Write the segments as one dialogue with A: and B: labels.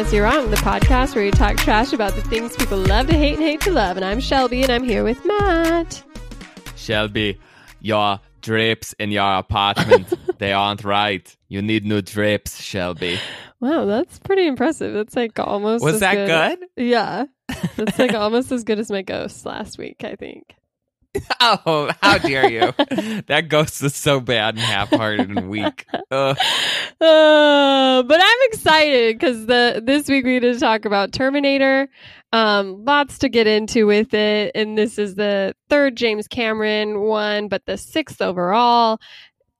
A: P.S. You're Wrong, the podcast where we talk trash about the things people love to hate and hate to love. And I'm Shelby, and I'm here with Matt.
B: Shelby, your drips in your apartment, they aren't right. You need new drips, Shelby.
A: Wow, that's pretty impressive. That's like almost.
B: Was
A: as
B: that good?
A: Yeah, that's like almost as good as my ghost last week. I think.
B: Oh, how dare you? that ghost is so bad and half-hearted and weak.
A: Uh, but I'm excited because the this week we to talk about Terminator. Um, lots to get into with it, and this is the third James Cameron one, but the sixth overall.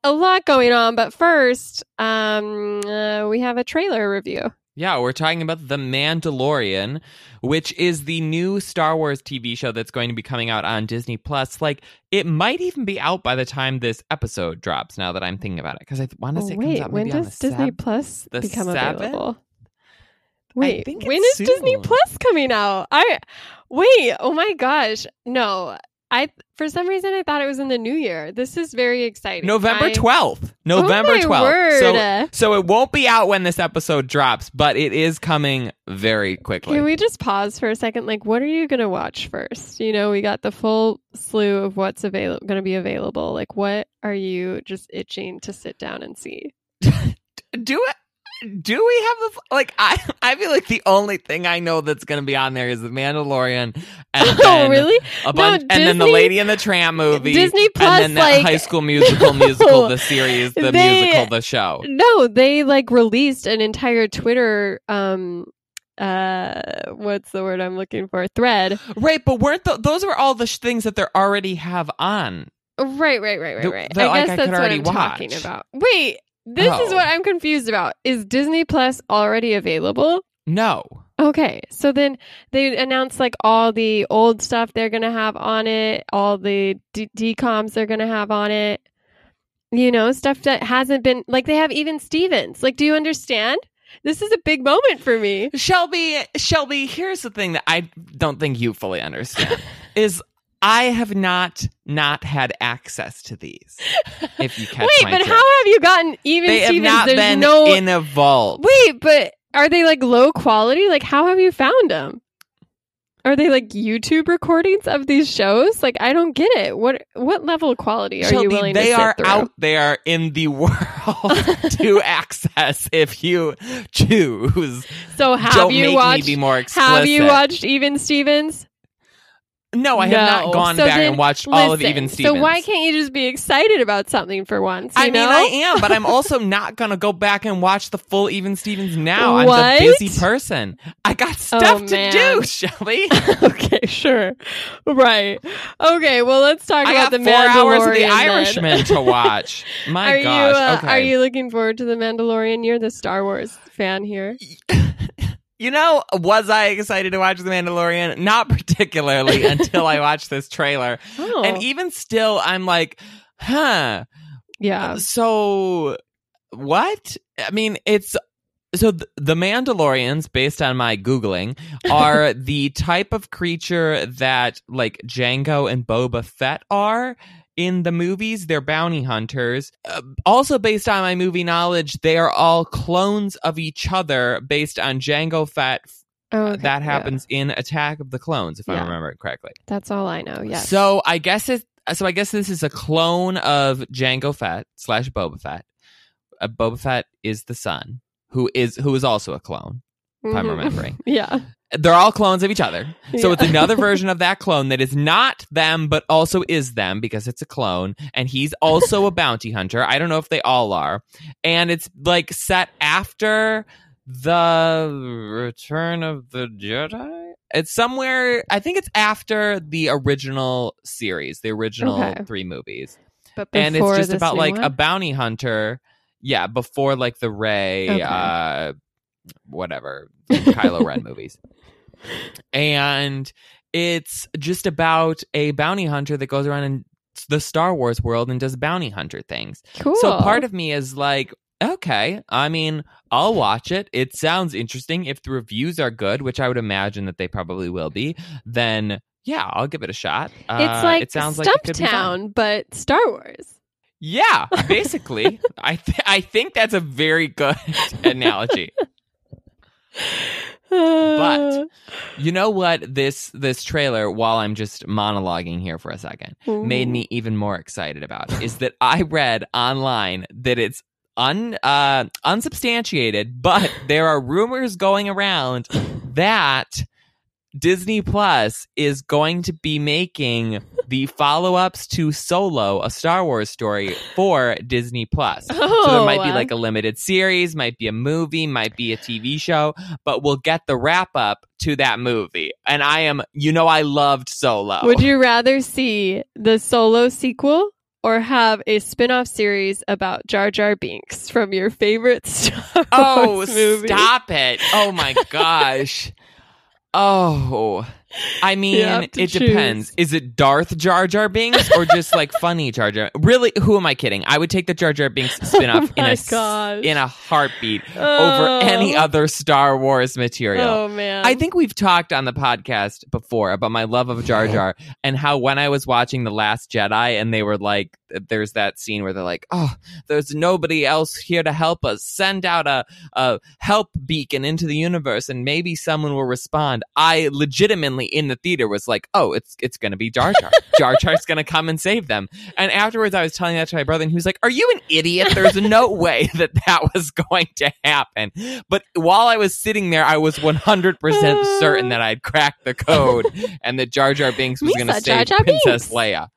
A: A lot going on, but first, um, uh, we have a trailer review.
B: Yeah, we're talking about The Mandalorian, which is the new Star Wars TV show that's going to be coming out on Disney Plus. Like, it might even be out by the time this episode drops. Now that I'm thinking about it, because I want to say it comes out
A: when does Disney
B: sab-
A: Plus become available? Wait, when is Disney. Plus coming out? I wait. Oh my gosh, no! I for some reason I thought it was in the new year. This is very exciting.
B: November 12th. November
A: Oh
B: 12th.
A: word.
B: So, so it won't be out when this episode drops, but it is coming very quickly.
A: Can we just pause for a second? Like, what are you gonna watch first? You know, we got the full slew of what's available, going to be available. Like, what are you just itching to sit down and see?
B: do it. Do we have the like? I I feel like the only thing I know that's going to be on there is the Mandalorian, and
A: oh, really?
B: a bunch, and then the Lady and the Tramp movie,
A: Disney Plus,
B: and then that
A: like-
B: High School Musical musical, the series, the
A: They-
B: musical, the show.
A: No, they like released an entire Twitter um uh what's the word I'm looking for? Thread.
B: Right, but weren't th- those were all the sh- things that they already have on?
A: Right, right, right, right,
B: The-
A: right.
B: that,
A: I
B: like,
A: guess
B: I
A: that's what I'm talking about. Wait, this is
B: Oh.
A: what I'm confused about. Is Disney Plus already available?
B: No.
A: Okay, so then they announced like all the old stuff they're gonna have on it, all the d- decoms they're gonna have on it. You know, stuff that hasn't been like they have even Stevens. Like, do you understand? This is a big moment for me.
B: Shelby, Shelby, here's the thing that I don't think you fully understand is I have not not had access to these. If you catch
A: Wait, but
B: drift.
A: how have you gotten even
B: they have
A: Stevens?
B: not
A: There's
B: been
A: no
B: in a vault.
A: Wait, but are they like low quality? Like, how have you found them? Are they like YouTube recordings of these shows? Like, I don't get it. What what level of quality are
B: Shelby,
A: you willing
B: they
A: to sit
B: are
A: through?
B: out there in the world to access if you choose.
A: So have
B: Don't
A: you watched?
B: me be more explicit.
A: Have you watched Even Stevens?
B: No, I have
A: No.
B: not gone
A: So
B: back
A: then
B: and watched all of
A: listen,
B: Even Stevens.
A: So why can't you just be excited about something for once? You
B: I
A: know?
B: mean, I am, but I'm also not gonna go back and watch the full Even Stevens now. I'm
A: What?
B: a busy person. I got stuff to
A: man.
B: do, Shelby.
A: okay, sure, right. Okay, well, let's talk
B: I
A: about
B: got
A: the
B: four hours of The
A: then.
B: Irishman to watch. My
A: are
B: gosh.
A: you uh,
B: okay.
A: are you looking forward to the Mandalorian? You're the Star Wars fan here.
B: You know, was I excited to watch The Mandalorian? Not particularly until I watched this trailer.
A: Oh,
B: And even still, I'm like, huh.
A: yeah.
B: So, what? I mean, it's. So, th- the Mandalorians, based on my Googling, are the type of creature that, like, Jango and Boba Fett are in the movies. They're bounty hunters. Uh, also, based on my movie knowledge, they are all clones of each other based on Jango Fett.
A: Oh, okay,
B: that
A: yeah.
B: happens in Attack of the Clones, if I remember it correctly.
A: That's all I know. Yes.
B: So I guess it. So I guess this is a clone of Jango Fett slash Boba Fett. Uh, Boba Fett is the son, who is who is also a clone. If I'm
A: Mhm.
B: remembering,
A: Yeah.
B: They're all clones of each other. So
A: Yeah.
B: it's another version of that clone that is not them, but also is them because it's a clone, and he's also a bounty hunter. I don't know if they all are, and it's like set after the Return of the Jedi. It's somewhere. I think it's after the original series, the original
A: Okay.
B: three movies,
A: But
B: and it's just about like
A: one?
B: a bounty hunter. Yeah, before like the Rey,
A: Okay.
B: uh, whatever Kylo Ren movies, and it's just about a bounty hunter that goes around in the Star Wars world and does bounty hunter things.
A: cool.
B: So part of me is like, okay, I mean, I'll watch it. It sounds interesting. If the reviews are good, which I would imagine that they probably will be, then yeah, I'll give it a shot.
A: it's
B: Uh,
A: like
B: it sounds like it could.
A: Stumptown, but Star Wars.
B: Yeah, basically, I th- I think that's a very good analogy. But- You know what? This this trailer, while I'm just monologuing here for a second, made me even more excited about is that I read online that it's un uh, unsubstantiated, but there are rumors going around that Disney Plus is going to be making the follow-ups to Solo, a Star Wars story for Disney Plus. Oh, So there oh, might be
A: Oh.
B: like a limited series, might be a movie, might be a TV show, but we'll get the wrap up to that movie. And I am, you know, I loved Solo.
A: Would you rather see the solo sequel or have a spin-off series about Jar Jar Binks from your favorite Star
B: Oh,
A: Wars movie?
B: stop it. Oh my gosh. Oh. I mean, it
A: to
B: depends. Is it Darth Jar Jar Binks or just like funny Jar Jar? Really, who am I kidding? I would take the Jar Jar Binks spin-off
A: Oh
B: in a
A: gosh.
B: in a heartbeat over
A: Oh.
B: any other Star Wars material.
A: Oh man.
B: I think we've talked on the podcast before about my love of Jar Jar and how when I was watching The Last Jedi and they were like, there's that scene where they're like, oh, there's nobody else here to help us. Send out a, a help beacon into the universe and maybe someone will respond. I legitimately in the theater was like, oh, it's it's going to be Jar Jar. Jar Jar's going to come and save them. And afterwards, I was telling that to my brother and he was like, are you an idiot? There's no way that that was going to happen. But while I was sitting there, I was 100% certain that I'd cracked the code and that Jar Jar Binks was going to save
A: Jar
B: Princess
A: Binks.
B: Leia.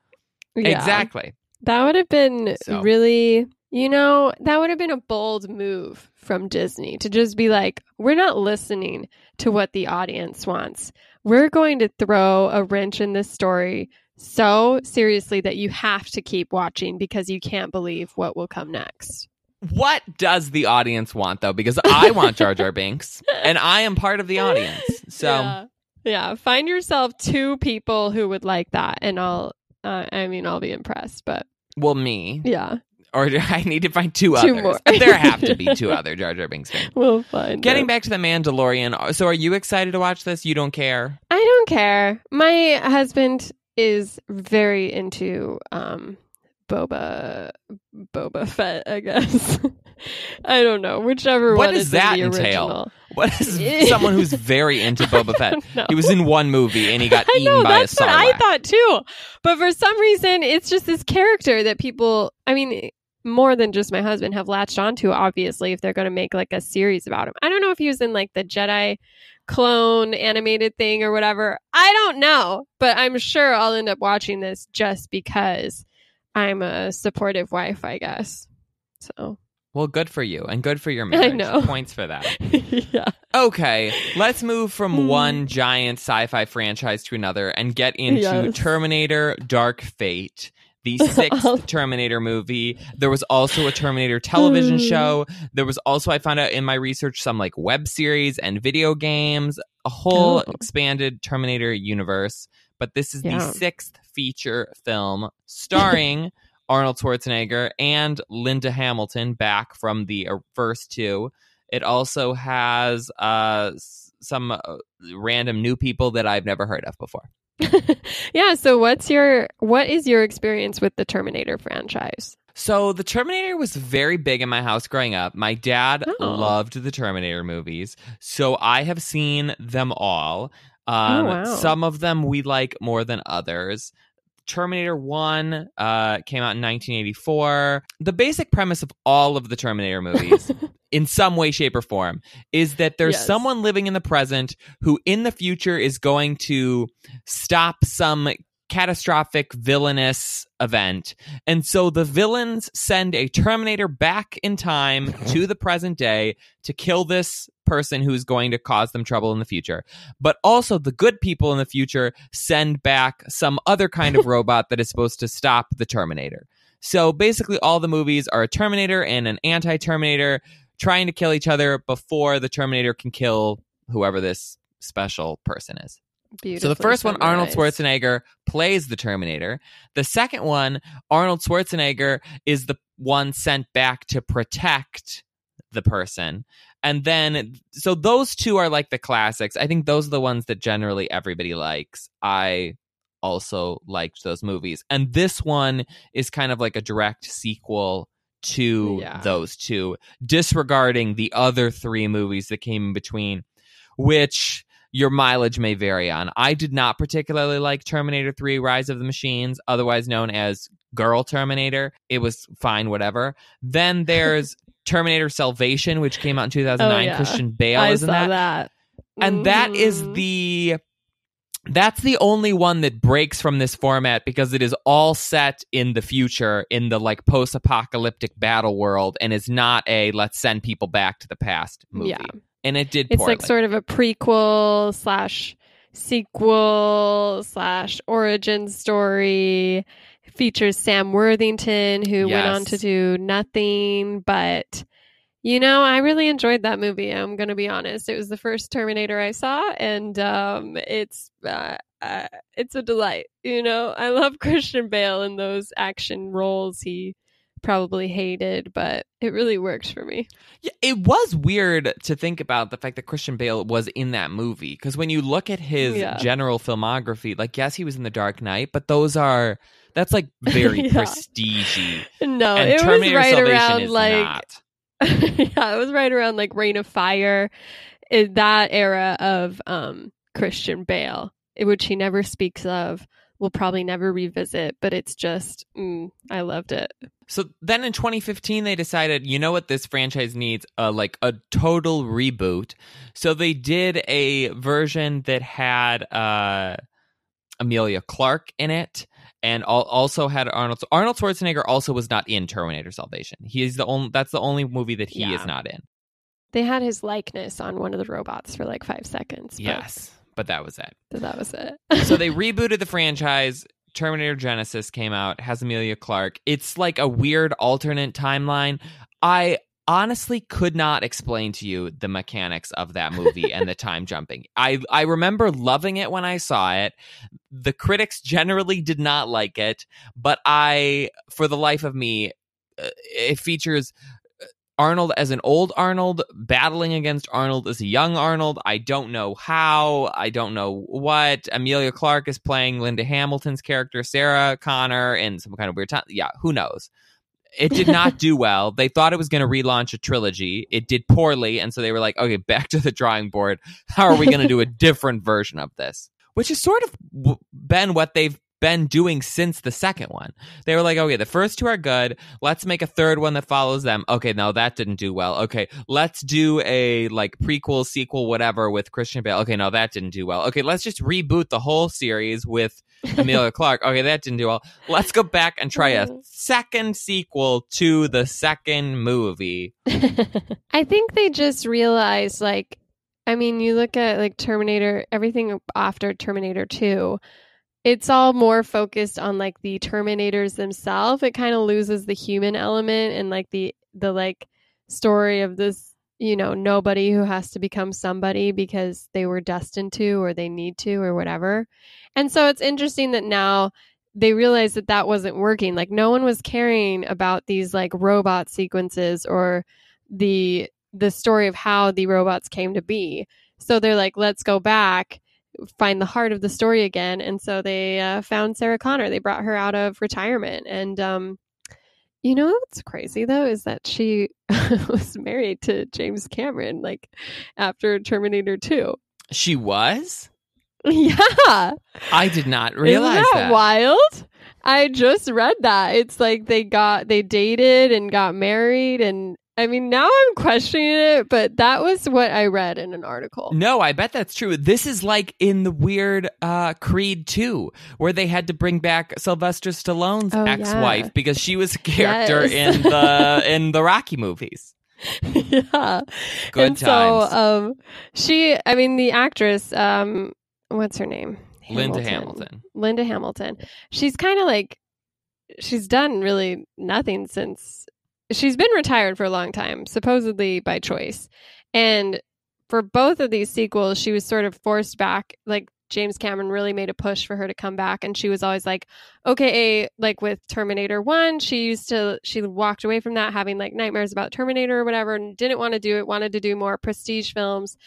A: Yeah.
B: Exactly.
A: That would have been
B: So.
A: really, you know, that would have been a bold move from Disney to just be like, we're not listening to what the audience wants. We're going to throw a wrench in this story so seriously that you have to keep watching because you can't believe what will come next.
B: What does the audience want, though? Because I want Jar Jar Binks and I am part of the audience. So,
A: yeah. yeah, find yourself two people who would like that, and I'll, uh, I mean, I'll be impressed. But
B: well, me.
A: yeah,
B: Or I need to find two,
A: Two
B: others? there have to be two other Jar Jar Binks fans.
A: we'll find.
B: Getting back to the Mandalorian, so are you excited to watch this? You don't care?
A: I don't care. My husband is very into um Boba Boba Fett, I guess. I don't know. Whichever
B: What
A: one
B: does
A: is in
B: that
A: the
B: entail?
A: original.
B: What is someone who's very into Boba Fett? He was in one movie and he got
A: I
B: eaten
A: know
B: by
A: that's
B: a
A: what. I thought too. But for some reason it's just this character that people I mean more than just my husband have latched onto obviously if they're going to make like a series about him. I don't know if he was in like the Jedi clone animated thing or whatever. I don't know, but I'm sure I'll end up watching this just because I'm a supportive wife, I guess. So,
B: Well, good for you and good for your marriage.
A: know.
B: Points for that.
A: yeah.
B: Okay, let's move from
A: Hmm.
B: one giant sci-fi franchise to another and get into
A: Yes.
B: Terminator Dark Fate. The sixth Terminator movie. There was also a Terminator television
A: Hmm.
B: show. There was also, I found out in my research, some like web series and video games, a whole
A: Oh.
B: expanded Terminator universe. But this is
A: Yeah.
B: the sixth feature film starring Arnold Schwarzenegger and Linda Hamilton back from the uh, first two. It also has uh, some uh, random new people that I've never heard of before.
A: yeah, so what's your what is your experience with the Terminator franchise?
B: So the Terminator was very big in my house growing up. My dad
A: Oh.
B: loved the Terminator movies, so I have seen them all. Um,
A: Oh, wow.
B: Some of them we like more than others. Terminator 1 uh, came out in 1984. The basic premise of all of the Terminator movies, in some way, shape, or form, is that there's
A: Yes.
B: someone living in the present who in the future is going to stop some catastrophic villainous event. And so the villains send a Terminator back in time to the present day to kill this person who's going to cause them trouble in the future. But also the good people in the future send back some other kind of robot that is supposed to stop the Terminator. So basically all the movies are a Terminator and an anti-Terminator trying to kill each other before the Terminator can kill whoever this special person is. So the first one, Arnold. Schwarzenegger plays the Terminator. The second one, Arnold Schwarzenegger is the one sent back to protect the person. And then, so those two are like the classics. I think those are the ones that generally everybody likes. I also liked those movies. And this one is kind of like a direct sequel to
A: Yeah.
B: those two, disregarding the other three movies that came in between, which your mileage may vary on. I did not particularly like Terminator 3 Rise of the Machines, otherwise known as Girl Terminator. It was fine, whatever. Then there's Terminator Salvation, which came out in 2009.
A: Oh, yeah.
B: Christian Bale
A: I
B: is in that
A: that.
B: and that is
A: Mhm.
B: the that's the only one that breaks from this format because it is all set in the future in the like post-apocalyptic battle world and is not a let's send people back to the past movie
A: Yeah.
B: and it did
A: It's
B: poorly.
A: like sort of a prequel slash sequel slash origin story. Features Sam Worthington, who went on to do nothing. But, you know, I really enjoyed that movie. I'm going to be honest. It was the first Terminator I saw, and um, it's. Uh, uh, it's a delight, you know. I love Christian Bale in those action roles he probably hated, but it really works for me.
B: Yeah, it was weird to think about the fact that Christian Bale was in that movie because when you look at his
A: Yeah.
B: general filmography, like yes, he was in The Dark Knight, but those are that's like very
A: Yeah.
B: prestigey.
A: No,
B: and
A: it
B: Terminator
A: was right
B: Salvation
A: around like yeah, it was right around like Reign of Fire, in that era of um Christian Bale, eh, which he never speaks of. We'll probably never revisit, but it's just mm, I loved it.
B: So then in 2015 they decided, you know what this franchise needs a like a total reboot. So they did a version that had uh Emilia Clarke in it and also had Arnold Arnold Schwarzenegger also was not in Terminator Salvation. He is the only that's the only movie that he
A: Yeah.
B: is not in.
A: They had his likeness on one of the robots for like five seconds. but
B: Yes, but that was it.
A: that was it.
B: so they rebooted the franchise. Terminator Genisys came out, has Emilia Clarke. It's like a weird alternate timeline. I honestly could not explain to you the mechanics of that movie and the time jumping. I I remember loving it when I saw it. The critics generally did not like it, but I for the life of me uh, it features uh, Arnold as an old Arnold battling against Arnold as a young Arnold. I don't know how. I don't know what. Emilia Clarke is playing Linda Hamilton's character, Sarah Connor, in some kind of weird time. Yeah, who knows? It did not do well. They thought it was going to relaunch a trilogy. It did poorly. And so they were like, okay, back to the drawing board. How are we going to do a different version of this? Which has sort of been what they've been doing since the second one. They were like, okay, the first two are good. Let's make a third one that follows them. Okay, no, that didn't do well. Okay, let's do a like prequel, sequel, whatever with Christian Bale. Okay, no, that didn't do well. Okay, let's just reboot the whole series with Emilia Clarke. Okay, that didn't do well. Let's go back and try a mm-hmm. second sequel to the second movie.
A: I think they just realized, like, I mean, you look at like Terminator, everything after Terminator 2, it's all more focused on like the Terminators themselves. It kind of loses the human element and like the, the like story of this, you know, nobody who has to become somebody because they were destined to or they need to or whatever. And so it's interesting that now they realized that that wasn't working. Like, no one was caring about these like robot sequences or the the story of how the robots came to be. So they're like, let's go back, find the heart of the story again. And so they uh, found Sarah Connor. They brought her out of retirement. And um, you know what's crazy though is that she was married to James Cameron like after Terminator Two.
B: She was?
A: yeah,
B: I did not realize
A: Isn't that,
B: that.
A: wild? I just read that. It's like they got they dated and got married and I mean now I'm questioning it, but that was what I read in an article.
B: No, I bet that's true. This is like in the weird uh, Creed 2, where they had to bring back Sylvester Stallone's
A: Oh,
B: ex-wife
A: yeah.
B: because she was a character
A: Yes.
B: in the in the Rocky movies.
A: yeah.
B: Good
A: and
B: times.
A: so um she I mean the actress um what's her name?
B: Linda Hamilton.
A: Linda Hamilton. She's kind of like she's done really nothing since she's been retired for a long time, supposedly by choice. And for both of these sequels, she was sort of forced back. Like James Cameron really made a push for her to come back, and she was always like, "Okay." Like with Terminator One, she used to she walked away from that, having like nightmares about Terminator or whatever, and didn't want to do it. Wanted to do more prestige films.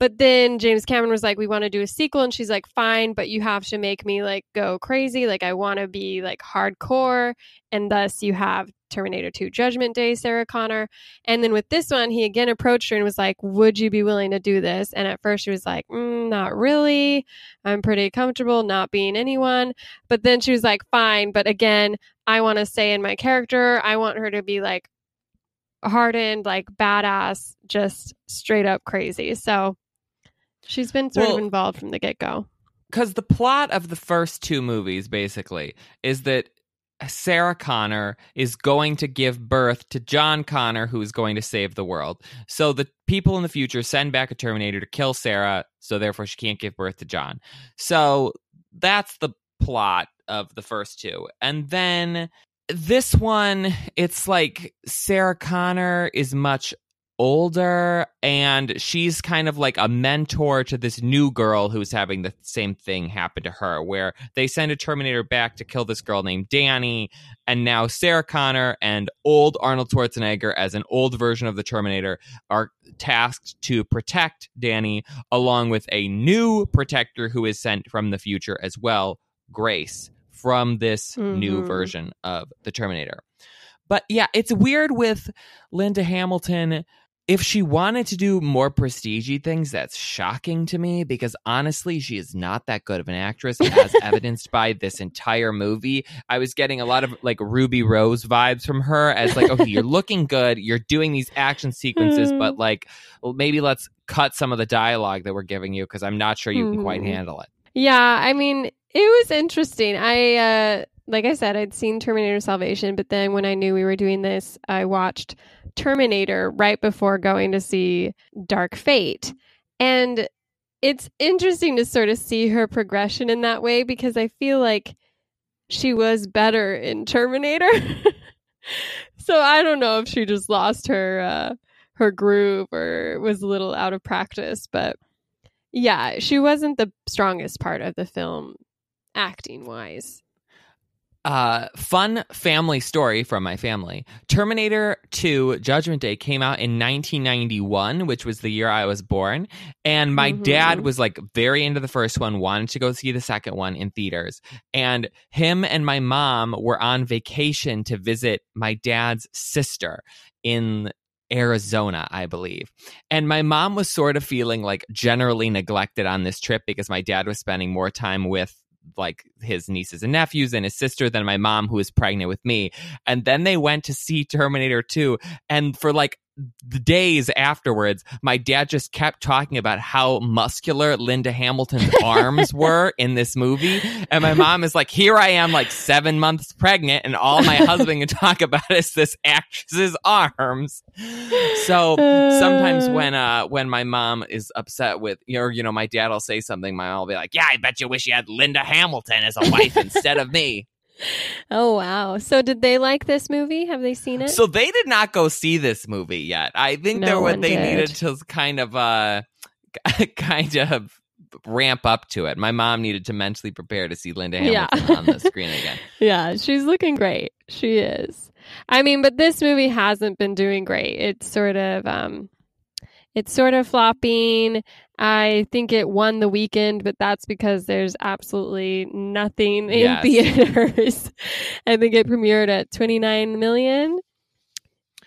A: But then James Cameron was like, we want to do a sequel. And she's like, fine, but you have to make me like go crazy. Like, I want to be like hardcore. And thus you have Terminator 2 Judgment Day, Sarah Connor. And then with this one, he again approached her and was like, would you be willing to do this? And at first she was like, mm, not really. I'm pretty comfortable not being anyone. But then she was like, fine. But again, I want to stay in my character. I want her to be like hardened, like badass, just straight up crazy. So she's been sort
B: Well-
A: of involved from the get go.
B: because the plot of the first two movies basically is that Sarah Connor is going to give birth to John Connor, who is going to save the world. So the people in the future send back a Terminator to kill Sarah, so therefore she can't give birth to John. So that's the plot of the first two. And then this one, it's like Sarah Connor is much older and she's kind of like a mentor to this new girl who's having the same thing happen to her where they send a terminator back to kill this girl named danny and now sarah connor and old arnold schwarzenegger as an old version of the terminator are tasked to protect danny along with a new protector who is sent from the future as well grace from this new
A: Mhm.
B: version of the terminator but yeah it's weird with linda hamilton if she wanted to do more prestigey things, that's shocking to me because honestly, she is not that good of an actress, as evidenced by this entire movie. I was getting a lot of like Ruby Rose vibes from her as like, okay, you're looking good, you're doing these action sequences, but like, well, maybe let's cut some of the dialogue that we're giving you because I'm not sure you can quite
A: Mhm.
B: handle it.
A: Yeah, I mean, it was interesting. I uh like I said, I'd seen Terminator Salvation, but then when I knew we were doing this, I watched Terminator right before going to see Dark Fate. And it's interesting to sort of see her progression in that way because I feel like she was better in Terminator. so I don't know if she just lost her uh her groove or was a little out of practice, but yeah, she wasn't the strongest part of the film acting wise.
B: Uh, fun family story from my family. Terminator 2 Judgment Day came out in 1991, which was the year I was born. And my
A: Mhm.
B: dad was like very into the first one, wanted to go see the second one in theaters. And him and my mom were on vacation to visit my dad's sister in Arizona, I believe. And my mom was sort of feeling like generally neglected on this trip because my dad was spending more time with like his nieces and nephews and his sister than my mom who was pregnant with me. And then they went to see Terminator 2 and for like the days afterwards, my dad just kept talking about how muscular Linda Hamilton's arms were in this movie. And my mom is like, here I am, like seven months pregnant, and all my husband can talk about is this actress's arms. So sometimes
A: Uh.
B: when uh when my mom is upset with or you know my dad will say something my mom will be like yeah i bet you wish you had linda hamilton as a wife instead of me
A: Oh wow. So did they like this movie? Have they seen it?
B: so they did not go see this movie yet i think
A: No
B: they're what they
A: did.
B: needed to kind of uh kind of ramp up to it my mom needed to mentally prepare to see linda
A: Yeah.
B: hamilton on the screen again
A: yeah, she's looking great. She is. I mean, but this movie hasn't been doing great. It's sort of um it's sort of flopping. I think it won the weekend, but that's because there's absolutely nothing in
B: Yes.
A: theaters. I think it premiered at 29 million.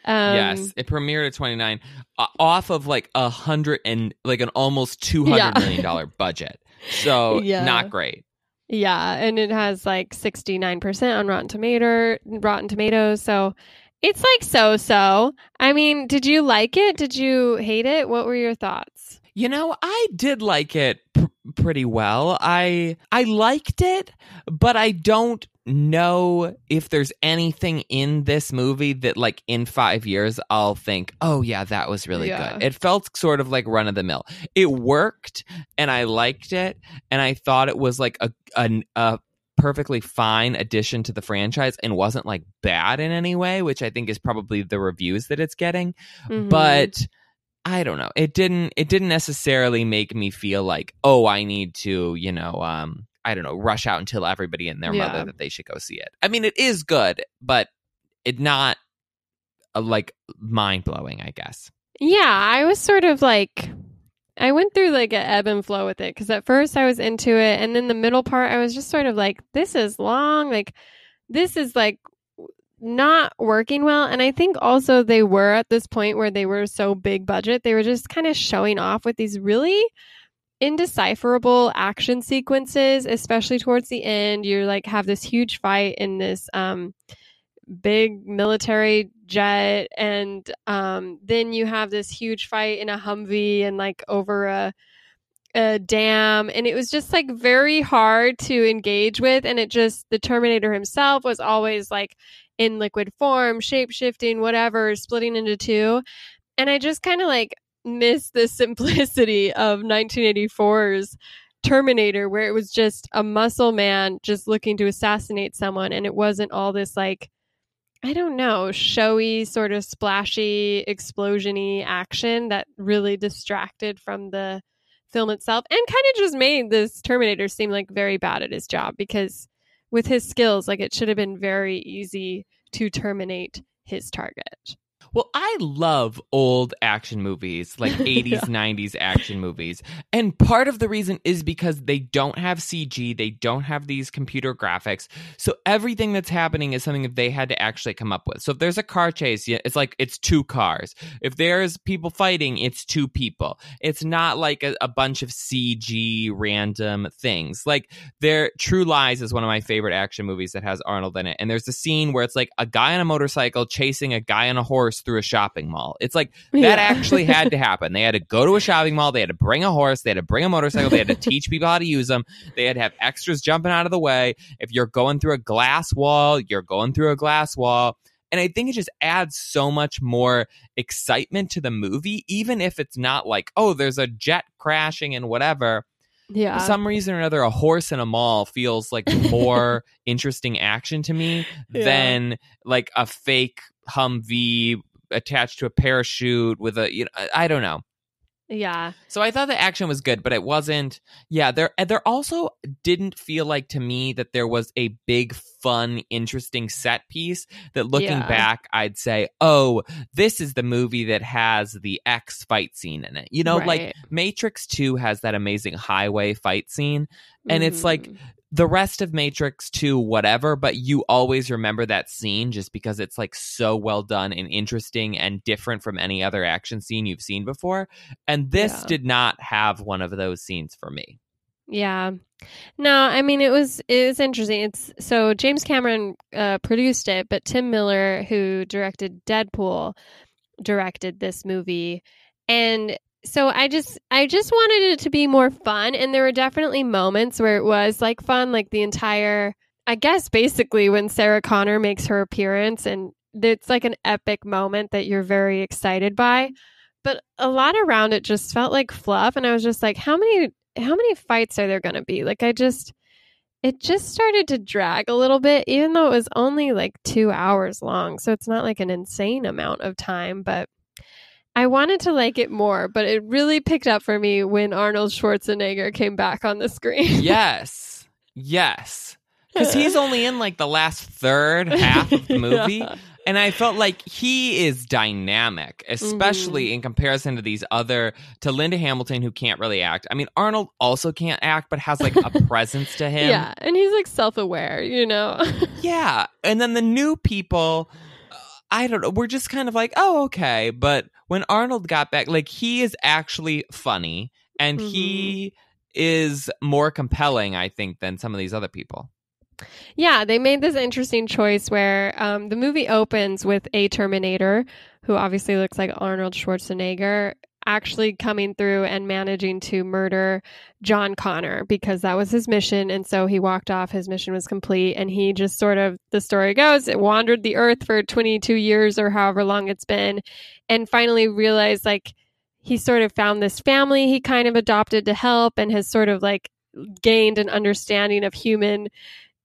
A: Um,
B: yes it premiered at 29 uh, off of like a hundred and like an almost 200
A: Yeah.
B: million dollar budget so
A: Yeah.
B: not great
A: Yeah, and it has like 69% on Rotten Tomato, Rotten Tomatoes, so it's like so-so. I mean, did you like it? Did you hate it? What were your thoughts?
B: You know, I did like it pr- pretty well. I I liked it, but I don't know if there's anything in this movie that like in 5 years I'll think, "Oh yeah, that was really
A: Yeah.
B: good." It felt sort of like run of the mill. It worked and I liked it and I thought it was like a a, a perfectly fine addition to the franchise and wasn't like bad in any way, which I think is probably the reviews that it's getting
A: Mhm.
B: but I don't know. It didn't it didn't necessarily make me feel like, oh, I need to, you know, um, I don't know, rush out and tell everybody and their
A: Yeah.
B: mother that they should go see it. I mean, it is good, but it not uh, like mind blowing, I guess.
A: yeah, I was sort of like I went through like an ebb and flow with it because at first I was into it, and then the middle part I was just sort of like, this is long, like this is like not working well. And I think also they were at this point where they were so big budget, they were just kind of showing off with these really indecipherable action sequences, especially towards the end. You're like have this huge fight in this um big military jet and um then you have this huge fight in a Humvee and like over a a dam and it was just like very hard to engage with and it just the terminator himself was always like in liquid form shape shifting whatever splitting into two and i just kind of like miss the simplicity of 1984's terminator where it was just a muscle man just looking to assassinate someone and it wasn't all this like I don't know, showy, sort of splashy, explosiony action that really distracted from the film itself and kind of just made this Terminator seem like very bad at his job because with his skills, like it should have been very easy to terminate his target.
B: Well, I love old action movies, like 80s, yeah. 90s action movies. And part of the reason is because they don't have CG, they don't have these computer graphics. So everything that's happening is something that they had to actually come up with. So if there's a car chase, it's like it's two cars. If there's people fighting, it's two people. It's not like a, a bunch of CG random things. Like their True Lies is one of my favorite action movies that has Arnold in it. And there's a scene where it's like a guy on a motorcycle chasing a guy on a horse through a shopping mall. It's like that yeah. actually had to happen. They had to go to a shopping mall. They had to bring a horse. They had to bring a motorcycle. They had to teach people how to use them. They had to have extras jumping out of the way. If you're going through a glass wall, you're going through a glass wall. And I think it just adds so much more excitement to the movie, even if it's not like, oh, there's a jet crashing and whatever.
A: Yeah.
B: For some reason or another, a horse in a mall feels like more interesting action to me yeah. than like a fake Humvee attached to a parachute with a you know I don't know.
A: Yeah.
B: So I thought the action was good, but it wasn't. Yeah, there there also didn't feel like to me that there was a big, fun, interesting set piece. That looking yeah. back, I'd say, oh, this is the movie that has the X fight scene in it. You know, right. like Matrix Two has that amazing highway fight scene, and mm-hmm. it's like mm-hmm the rest of Matrix 2, whatever, but you always remember that scene just because it's like so well done and interesting and different from any other action scene you've seen before. And this yeah. did not have one of those scenes for me.
A: Yeah. No, I mean it was it was interesting. It's so James Cameron uh, produced it, but Tim Miller, who directed Deadpool, directed this movie. And so I just I just wanted it to be more fun and there were definitely moments where it was like fun like the entire I guess basically when Sarah Connor makes her appearance and it's like an epic moment that you're very excited by. But a lot around it just felt like fluff and I was just like how many how many fights are there going to be? Like I just it just started to drag a little bit even though it was only like 2 hours long so it's not like an insane amount of time but I wanted to like it more, but it really picked up for me when Arnold Schwarzenegger came back on the screen.
B: yes. Yes. Because he's only in like the last third half of the movie. yeah. And I felt like he is dynamic, especially mm-hmm. in comparison to these other, to Linda Hamilton, who can't really act. I mean, Arnold also can't act, but has like a presence to him.
A: Yeah. And he's like self aware, you know?
B: yeah. And then the new people I don't know. We're just kind of like, oh, okay. But when Arnold got back, like he is actually funny and mm-hmm. he is more compelling, I think, than some of these other people.
A: Yeah, they made this interesting choice where um, the movie opens with a Terminator, who obviously looks like Arnold Schwarzenegger, actually coming through and managing to murder John Connor because that was his mission. And so he walked off. His mission was complete. And he just sort of, the story goes, it wandered the earth for 22 years or however long it's been. And finally realized like he sort of found this family he kind of adopted to help and has sort of like gained an understanding of human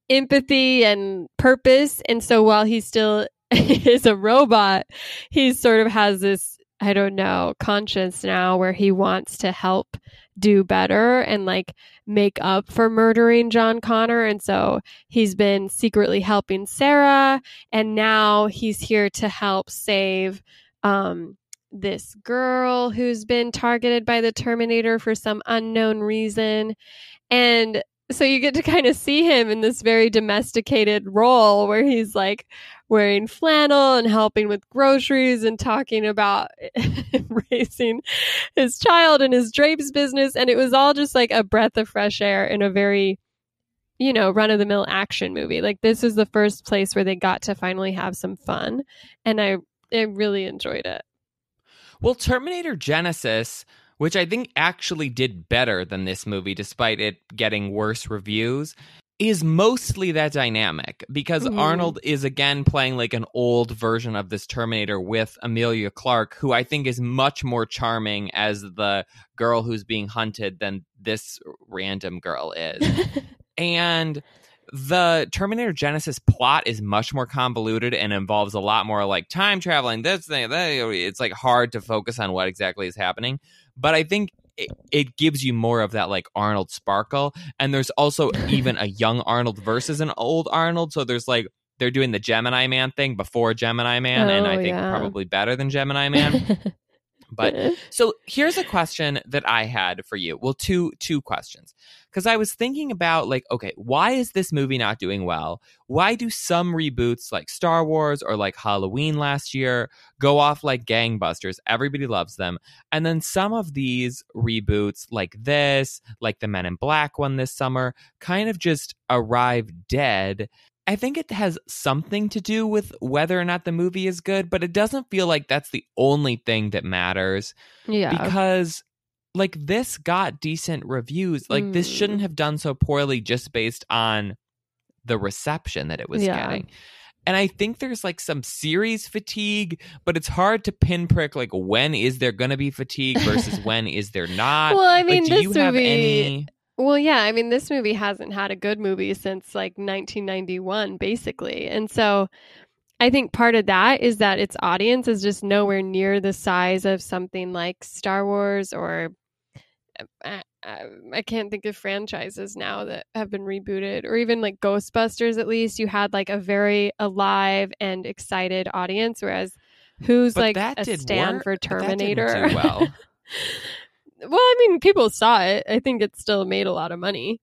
A: empathy and purpose. And so while he still is a robot, he sort of has this I don't know, conscience now where he wants to help do better and like make up for murdering John Connor. And so he's been secretly helping Sarah. And now he's here to help save um, this girl who's been targeted by the Terminator for some unknown reason. And so you get to kind of see him in this very domesticated role where he's like wearing flannel and helping with groceries and talking about raising his child and his drapes business. And it was all just like a breath of fresh air in a very you know run of the mill action movie. Like this is the first place where they got to finally have some fun. And i i really enjoyed it.
B: Well terminator Genisys which I think actually did better than this movie, despite it getting worse reviews, is mostly that dynamic because
A: Mhm.
B: Arnold is again playing like an old version of this Terminator with Emilia Clarke, who I think is much more charming as the girl who's being hunted than this random girl is. and the Terminator Genisys plot is much more convoluted and involves a lot more like time traveling. This thing, that. It's like hard to focus on what exactly is happening. But I think it, it gives you more of that like Arnold sparkle. And there's also even a young Arnold versus an old Arnold. So there's like they're doing the Gemini Man thing before Gemini Man, and
A: Oh,
B: I think
A: yeah.
B: probably better than Gemini Man. But so here's a question that I had for you. Well, two two questions. Cuz I was thinking about like okay, why is this movie not doing well? Why do some reboots like Star Wars or like Halloween last year go off like gangbusters? Everybody loves them. And then some of these reboots like this, like the Men in Black one this summer, kind of just arrive dead. I think it has something to do with whether or not the movie is good, but it doesn't feel like that's the only thing that matters
A: yeah
B: because like this got decent reviews. Like this
A: Mm.
B: shouldn't have done so poorly just based on the reception that it was
A: Yeah.
B: getting. And I think there's like some series fatigue, but it's hard to pinprick like when is there going to be fatigue versus when is there not.
A: well i mean
B: like, do
A: this
B: you
A: movie
B: have any
A: Well, yeah, I mean, this movie hasn't had a good movie since like 1991, basically. And so I think part of that is that its audience is just nowhere near the size of something like Star Wars or I, I, I can't think of franchises now that have been rebooted or even like Ghostbusters, at least. You had like a very alive and excited audience, whereas who's
B: But
A: like
B: that
A: a stand
B: work.
A: for
B: But that didn't
A: Terminator?
B: do well.
A: well, I mean, people saw it. I think it still made a lot of money.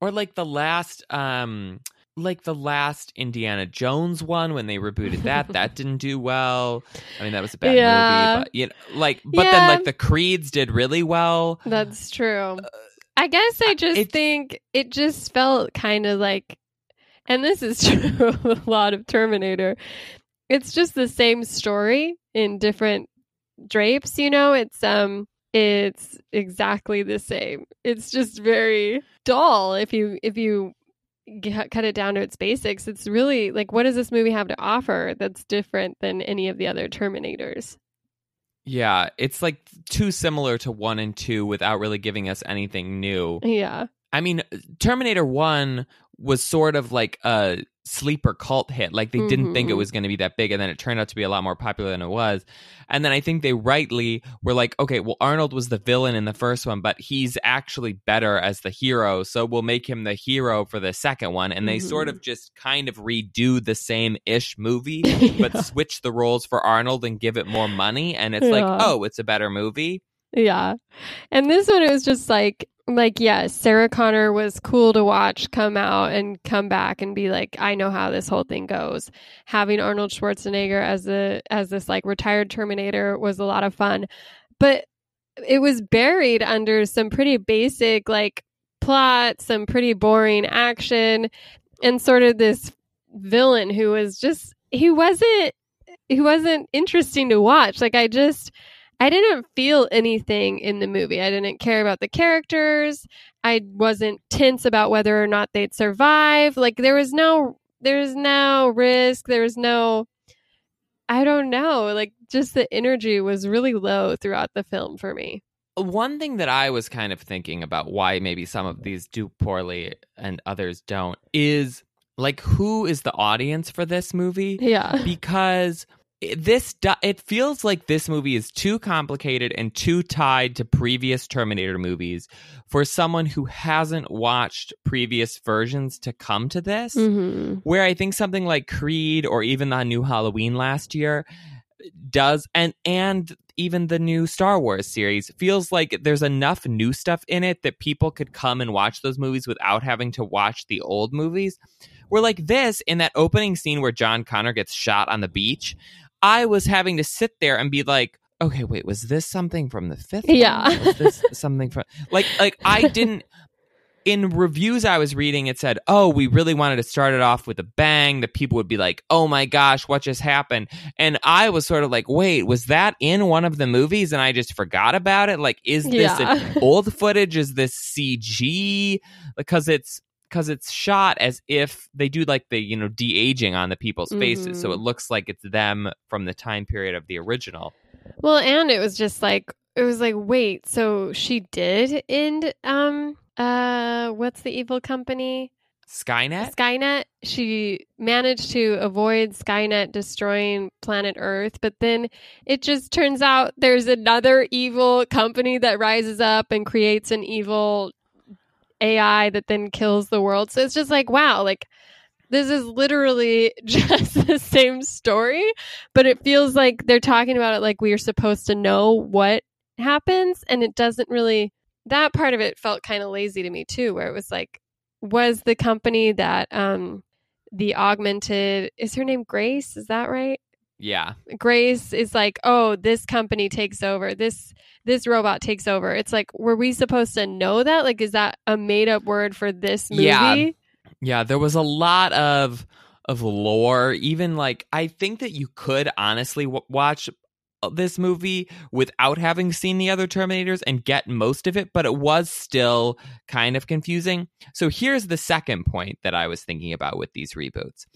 B: or like the last um like the last Indiana Jones one when they rebooted that that didn't do well. I mean that was a bad
A: Yeah.
B: movie, but you know, like but
A: Yeah.
B: then like the Creeds did really well.
A: That's true. I guess I just
B: it-
A: think it just felt kind of like, and this is true of a lot of Terminator. It's just the same story in different drapes. You know, it's um, it's exactly the same. It's just very dull if you if you g- cut it down to its basics. It's really like, what does this movie have to offer that's different than any of the other Terminators?
B: Yeah, it's like too similar to 1 and 2 without really giving us anything new.
A: Yeah,
B: I mean, Terminator 1 was sort of like a sleeper cult hit. Like they didn't think it
A: Mhm.
B: was going to be that big, and then it turned out to be a lot more popular than it was. And then I think they rightly were like, okay, well, Arnold was the villain in the first one, but he's actually better as the hero, so we'll make him the hero for the second one. And they sort
A: Mhm.
B: of just kind of redo the same ish movie, but switch the roles for Arnold and give it more money. And it's like, oh, it's a better movie.
A: Yeah. And this one it was just like like yes, Sarah Connor was cool to watch come out and come back and be like I know how this whole thing goes. Having Arnold Schwarzenegger as a as this like retired terminator was a lot of fun. But it was buried under some pretty basic like plot, some pretty boring action and sort of this villain who was just he wasn't he wasn't interesting to watch. Like I just I didn't feel anything in the movie. I didn't care about the characters. I wasn't tense about whether or not they'd survive. Like there was no there was no risk. There was no I don't know. Like just the energy was really low throughout the film for me.
B: One thing that I was kind of thinking about why maybe some of these do poorly and others don't is like who is the audience for this movie?
A: Yeah.
B: Because this it feels like this movie is too complicated and too tied to previous Terminator movies for someone who hasn't watched previous versions to come to this
A: hmm
B: where I think something like Creed or even the new Halloween last year does and and even the new Star Wars series feels like there's enough new stuff in it that people could come and watch those movies without having to watch the old movies. Where like this in that opening scene where John Connor gets shot on the beach, I was having to sit there and be like, okay, wait, was this something from the fifth?
A: Yeah.
B: One? Was this something from like like I didn't in reviews I was reading, it said, "Oh, we really wanted to start it off with a bang." That people would be like, "Oh my gosh, what just happened?" And I was sort of like, "Wait, was that in one of the movies?" And I just forgot about it. Like, is this
A: Yeah.
B: an old footage? Is this CG? Because it's because it's shot as if they do like the you know de aging on the people's faces, so
A: Mhm.
B: it looks like it's them from the time period of the original.
A: Well, and it was just like it was like, wait, so she did end um uh what's the evil company?
B: Skynet.
A: Skynet. She managed to avoid Skynet destroying planet Earth, but then it just turns out there's another evil company that rises up and creates an evil AI that then kills the world. So it's just like, wow, like this is literally just the same story, but it feels like they're talking about it like we are supposed to know what happens and it doesn't really that part of it felt kind of lazy to me too where it was like was the company that um the augmented is her name Grace is that right
B: Yeah.
A: Grace is like oh this company takes over this this robot takes over it's like were we supposed to know that like is that a made up word for this movie
B: Yeah. Yeah, there was a lot of of lore. Even like I think that you could honestly w- watch uh, this movie without having seen the other Terminators and get most of it, but it was still kind of confusing. So here's the second point that I was thinking about with these reboots.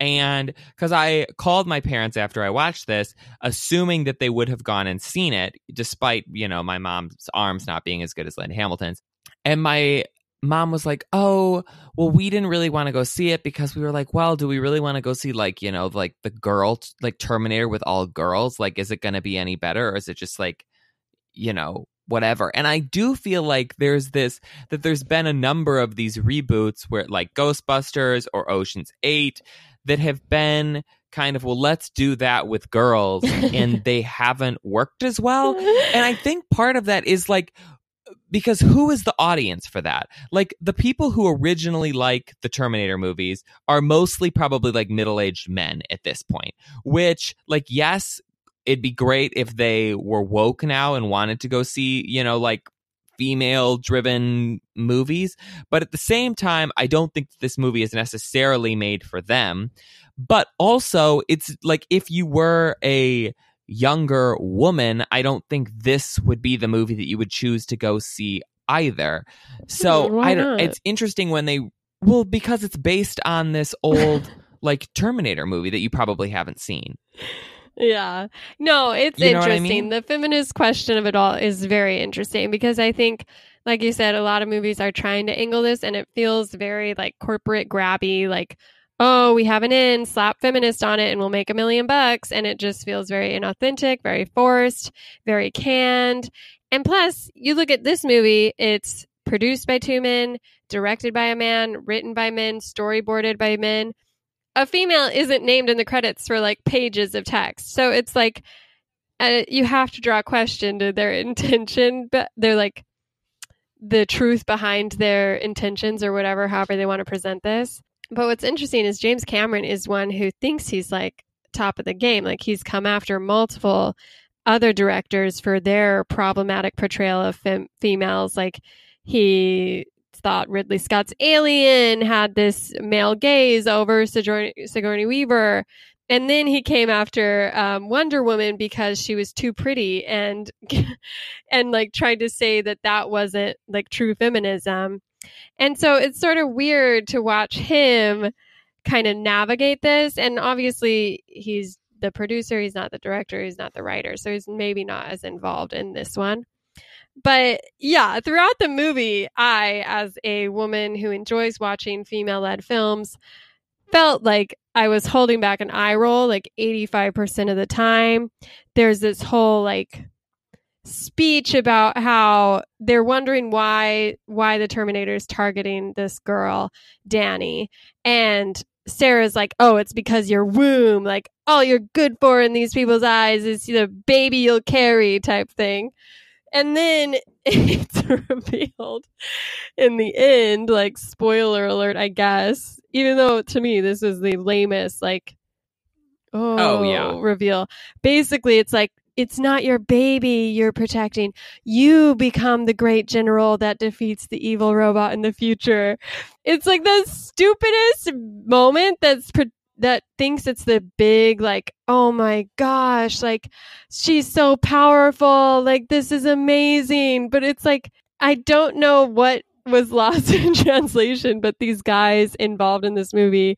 B: And because I called my parents after I watched this, assuming that they would have gone and seen it, despite, you know, my mom's arms not being as good as Linda Hamilton's. And my mom was like, "Oh, well, we didn't really want to go see it because we were like, well, do we really want to go see like you know like the girl like Terminator with all girls? Like, is it going to be any better, or is it just like you know whatever?" And I do feel like there's this that there's been a number of these reboots where like Ghostbusters or Ocean's Eight that have been kind of well, let's do that with girls, and they haven't worked as well. And I think part of that is like because who is the audience for that? Like the people who originally like the Terminator movies are mostly probably like middle-aged men at this point, which like yes, it'd be great if they were woke now and wanted to go see, you know, like female driven movies, but at the same time I don't think this movie is necessarily made for them. But also it's like if you were a younger woman, I don't think this would be the movie that you would choose to go see either. So
A: Hmm,
B: I don't. It's interesting when they well because it's based on this old like Terminator movie that you probably haven't seen.
A: Yeah. No, it's
B: You know what I
A: interesting.
B: mean?
A: The feminist question of it all is very interesting because I think, like you said, a lot of movies are trying to angle this and it feels very like corporate grabby, like, oh, we have an in, slap feminist on it and we'll make a million bucks. And it just feels very inauthentic, very forced, very canned. And plus, you look at this movie, it's produced by two men, directed by a man, written by men, storyboarded by men a female isn't named in the credits for like pages of text. So it's like uh, you have to draw a question to their intention, but they're like the truth behind their intentions or whatever, however they want to present this. But what's interesting is James Cameron is one who thinks he's like top of the game. Like he's come after multiple other directors for their problematic portrayal of fem- females. Like he thought Ridley Scott's Alien had this male gaze over Sigourney, Sigourney Weaver. And then he came after um, Wonder Woman because she was too pretty and and like tried to say that that wasn't like true feminism. And so it's sort of weird to watch him kind of navigate this. And obviously, he's the producer, he's not the director, he's not the writer. So he's maybe not as involved in this one. But yeah, throughout the movie, I, as a woman who enjoys watching female led films, felt like I was holding back an eye roll like 85% of the time. There's this whole like speech about how they're wondering why why the terminator is targeting this girl Dani and Sarah's like, oh, it's because your womb, like all you're good for in these people's eyes is the baby you'll carry type thing. And then it's revealed in the end, like spoiler alert, I guess. Even though to me this is the lamest, like oh,
B: Oh, yeah.
A: reveal. Basically, it's like it's not your baby you're protecting. You become the great general that defeats the evil robot in the future. It's like the stupidest moment that's pre- that thinks it's the big like oh my gosh like she's so powerful like this is amazing. But it's like i don't know what was lost in translation but these guys involved in this movie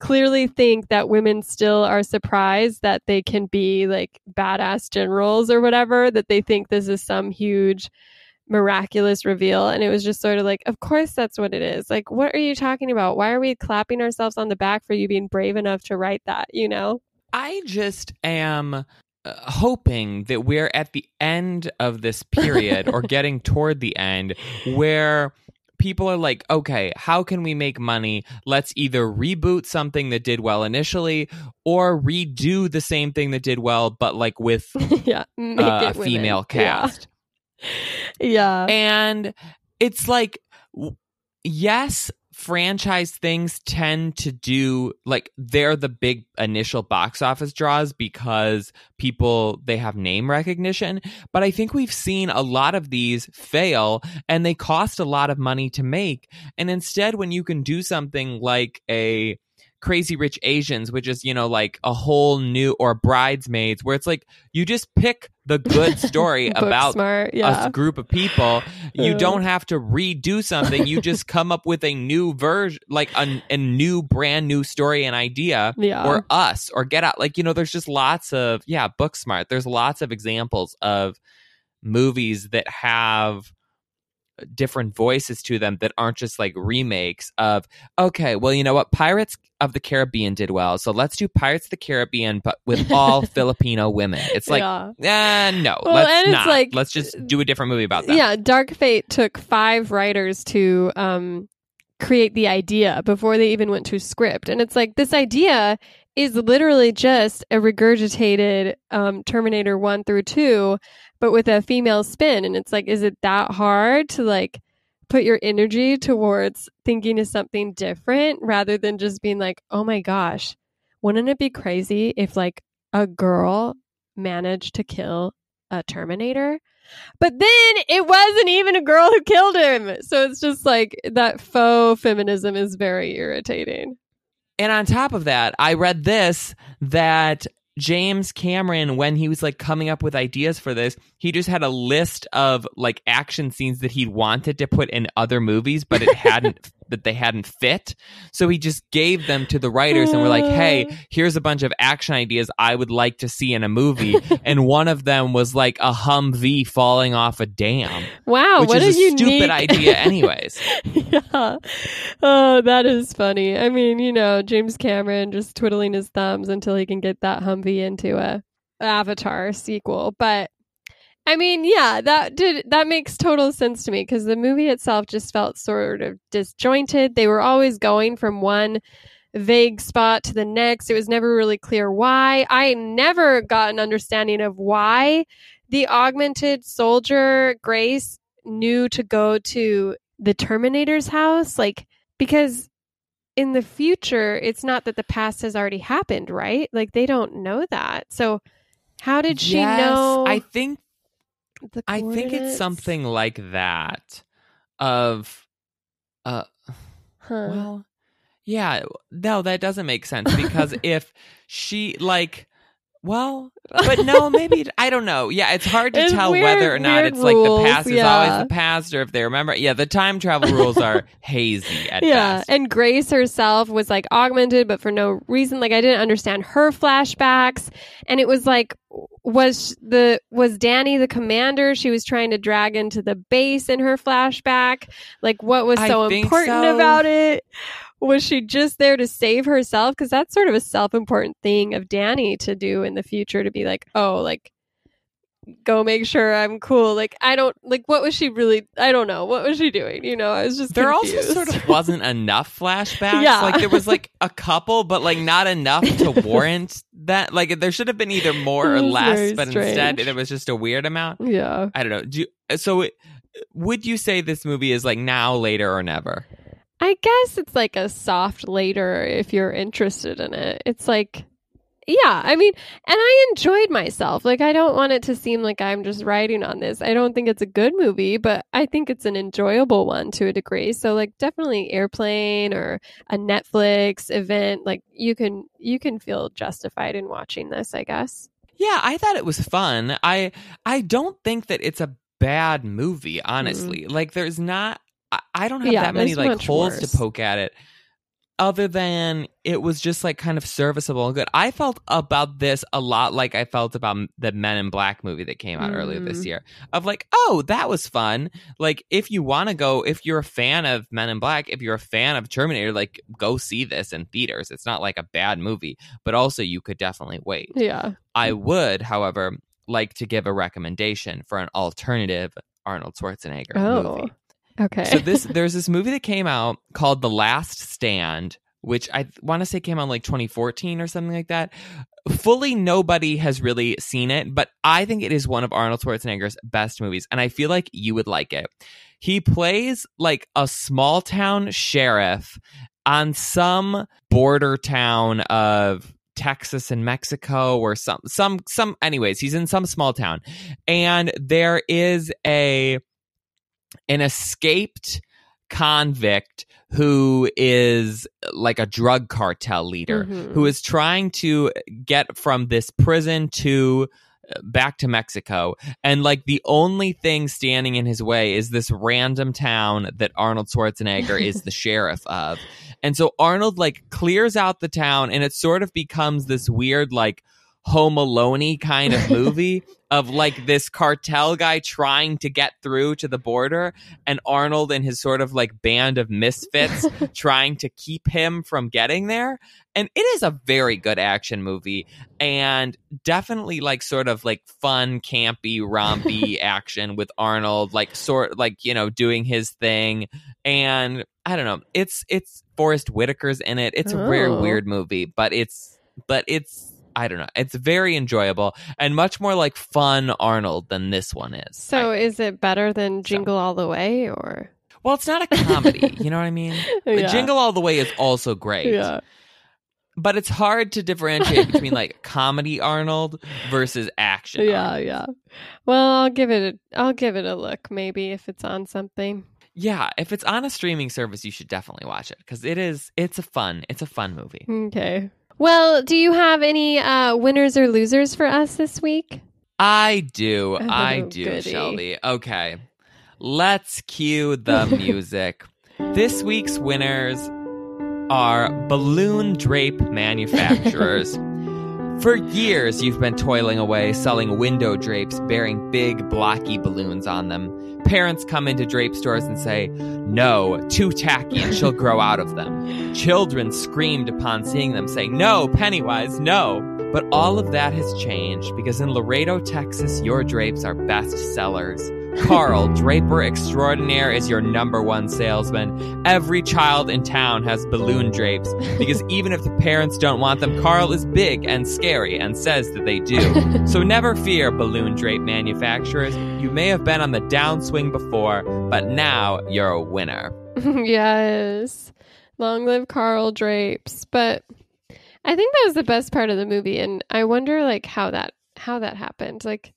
A: clearly think that women still are surprised that they can be like badass generals or whatever that they think this is some huge miraculous reveal and it was just sort of like of course that's what it is. Like what are you talking about? Why are we clapping ourselves on the back for you being brave enough to write that? You know?
B: I just am uh, hoping that we're at the end of this period or getting toward the end where people are like, okay, how can we make money? Let's either reboot something that did well initially or redo the same thing that did well, but like with
A: yeah
B: uh, a female cast.
A: yeah
B: And it's like, yes, franchise things tend to do like they're the big initial box office draws because people they have name recognition but i think we've seen a lot of these fail and they cost a lot of money to make. And instead when you can do something like a crazy rich asians which is you know like a whole new or bridesmaids where it's like you just pick the good story about
A: smart yeah
B: a group of people. You don't have to redo something. You just come up with a new version, like a, a new, brand new story and idea,
A: yeah
B: or us, or get out. Like, you know, there's just lots of, yeah, Booksmart. There's lots of examples of movies that have different voices to them that aren't just like remakes of okay well you know what pirates of the caribbean did well so let's do pirates of the caribbean but with all filipino women it's like
A: yeah.
B: uh, no,
A: Well,
B: let's not.
A: like-
B: let's just do a different movie about that.
A: Yeah, Dark Fate took five writers to um, create the idea before they even went to script. And it's like this idea is literally just a regurgitated um, Terminator 1 through 2, but with a female spin. And it's like, is it that hard to like put your energy towards thinking of something different rather than just being like, oh my gosh, wouldn't it be crazy if like a girl managed to kill a Terminator? But then it wasn't even a girl who killed him. So it's just like that faux feminism is very irritating.
B: And on top of that, I read this that James Cameron, when he was like coming up with ideas for this, he just had a list of like action scenes that he wanted to put in other movies, but it hadn't that they hadn't fit. So he just gave them to the writers and were like, "Hey, here's a bunch of action ideas I would like to see in a movie." and one of them was like a Humvee falling off a dam,
A: Wow,
B: which
A: what
B: is
A: a,
B: a
A: unique
B: stupid idea, anyways.
A: yeah. Oh, that is funny. I mean, you know, James Cameron just twiddling his thumbs until he can get that Humvee into a Avatar sequel. But I mean, yeah, that did that makes total sense to me because the movie itself just felt sort of disjointed. They were always going from one vague spot to the next. It was never really clear why. I never got an understanding of why the augmented soldier Grace knew to go to the Terminator's house. Like, because in the future, it's not that the past has already happened, right? Like, they don't know that. So, how did she
B: Yes,
A: know?
B: I think
A: the
B: I think it's something like that. Of, uh,
A: Huh.
B: well, yeah, no, that doesn't make sense because if she like, well, but no, maybe I don't know. Yeah, it's hard to
A: It's
B: tell
A: weird-
B: whether or not it's like the
A: rules,
B: past is always the past, or if they remember. Yeah, the time travel rules are hazy at
A: yeah,
B: best.
A: and Grace herself was like augmented, but for no reason. Like I didn't understand her flashbacks, and it was like, was the was Dani the commander she was trying to drag into the base in her flashback? Like, what was so important
B: so.
A: about it? Was she just there to save herself? Because that's sort of a self important thing of Dani to do in the future to be like, oh, like go make sure I'm cool. Like I don't like what was she really I don't know. What was she doing? You know, I was just
B: there
A: confused.
B: also sort of wasn't enough flashbacks.
A: Yeah.
B: Like there was like a couple, but like not enough to warrant that. Like there should have been either more or less, but instead
A: strange.
B: there was just a weird amount.
A: Yeah.
B: I don't know. Do you, so it, would you say this movie is like now, later, or never?
A: I guess it's like a soft later if you're interested in it. It's like yeah, I mean, and I enjoyed myself. Like I don't want it to seem like I'm just writing on this. I don't think it's a good movie, but I think it's an enjoyable one to a degree. So like definitely Airplane or a Netflix event, like you can you can feel justified in watching this, I guess.
B: Yeah, I thought it was fun. I I don't think that it's a bad movie, mm-hmm. honestly. Like there's not I, I don't have
A: Yeah,
B: that many like holes
A: worse.
B: to poke at it. Other than it was just like kind of serviceable and good. I felt about this a lot like I felt about the Men in Black movie that came out earlier this
A: Mm.
B: year. Of like, oh, that was fun. Like if you want to go, if you're a fan of Men in Black, if you're a fan of Terminator, like go see this in theaters. It's not like a bad movie, but also you could definitely wait.
A: Yeah.
B: I would, however, like to give a recommendation for an alternative Arnold Schwarzenegger
A: Oh.
B: movie.
A: Okay.
B: So this there's this movie that came out called The Last Stand, which I want to say came out like 2014 or something like that. Fully nobody has really seen it, but I think it is one of Arnold Schwarzenegger's best movies and I feel like you would like it. He plays like a small town sheriff on some border town of Texas and Mexico or some some some anyways, he's in some small town. And there is a an escaped convict who is like a drug cartel leader
A: Mhm.
B: who is trying to get from this prison to uh, back to Mexico and like the only thing standing in his way is this random town that Arnold Schwarzenegger is the sheriff of. And so Arnold like clears out the town and it sort of becomes this weird like Home Alone kind of movie of like this cartel guy trying to get through to the border and Arnold and his sort of like band of misfits trying to keep him from getting there. And it is a very good action movie and definitely like sort of like fun, campy, rompy action with Arnold, like sort like, you know, doing his thing. And I don't know, it's it's Forest Whitaker's in it. It's a very
A: Oh.
B: weird movie, but it's but it's I don't know. It's very enjoyable and much more like fun Arnold than this one is.
A: so
B: I-
A: is it better than Jingle All the Way or
B: well, it's not a comedy. you know what I mean?
A: Yeah.
B: Jingle All the Way is also great.
A: Yeah.
B: But it's hard to differentiate between like comedy Arnold versus action.
A: Yeah,
B: Arnold.
A: yeah. Well, I'll give it a I'll give it a look maybe if it's on something.
B: Yeah, if it's on a streaming service, you should definitely watch it because it is. It's a fun. It's a fun movie.
A: Okay. Well, do you have any uh winners or losers for us this week?
B: I do. I
A: Oh,
B: do,
A: goody.
B: Shelby. Okay, let's cue the music. this week's winners are balloon drape manufacturers. For years, you've been toiling away selling window drapes bearing big, blocky balloons on them. Parents come into drape stores and say, No, too tacky and she'll grow out of them. Children screamed upon seeing them, saying, No, Pennywise, no. But all of that has changed because in Laredo, Texas, your drapes are best sellers. Carl, Draper Extraordinaire, is your number one salesman. Every child in town has balloon drapes because even if the parents don't want them, Carl is big and scary and says that they do. so never fear, balloon drape manufacturers. You may have been on the downswing before, but now you're a winner.
A: yes. Long live Carl Drapes. But I think that was the best part of the movie and I wonder like how that how that happened. Like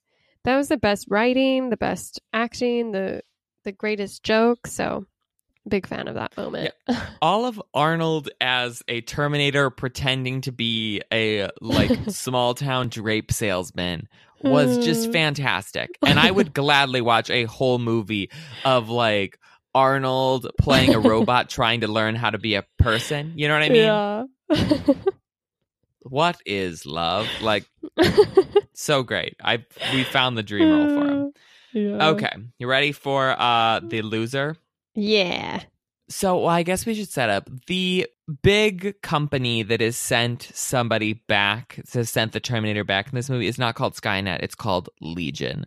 A: that was the best writing, the best acting, the the greatest joke. So big fan of that moment.
B: All of Arnold as a Terminator pretending to be a like small town drape salesman was just
A: Hmm.
B: fantastic. And I would gladly watch a whole movie of like Arnold playing a robot trying to learn how to be a person. You know what I mean?
A: yeah.
B: What is love? Like so great. I we found the dream role for him.
A: Yeah.
B: Okay. You ready for uh the loser?
A: Yeah.
B: So well, I guess we should set up the big company that has sent somebody back, has sent the Terminator back in this movie is not called Skynet, it's called Legion.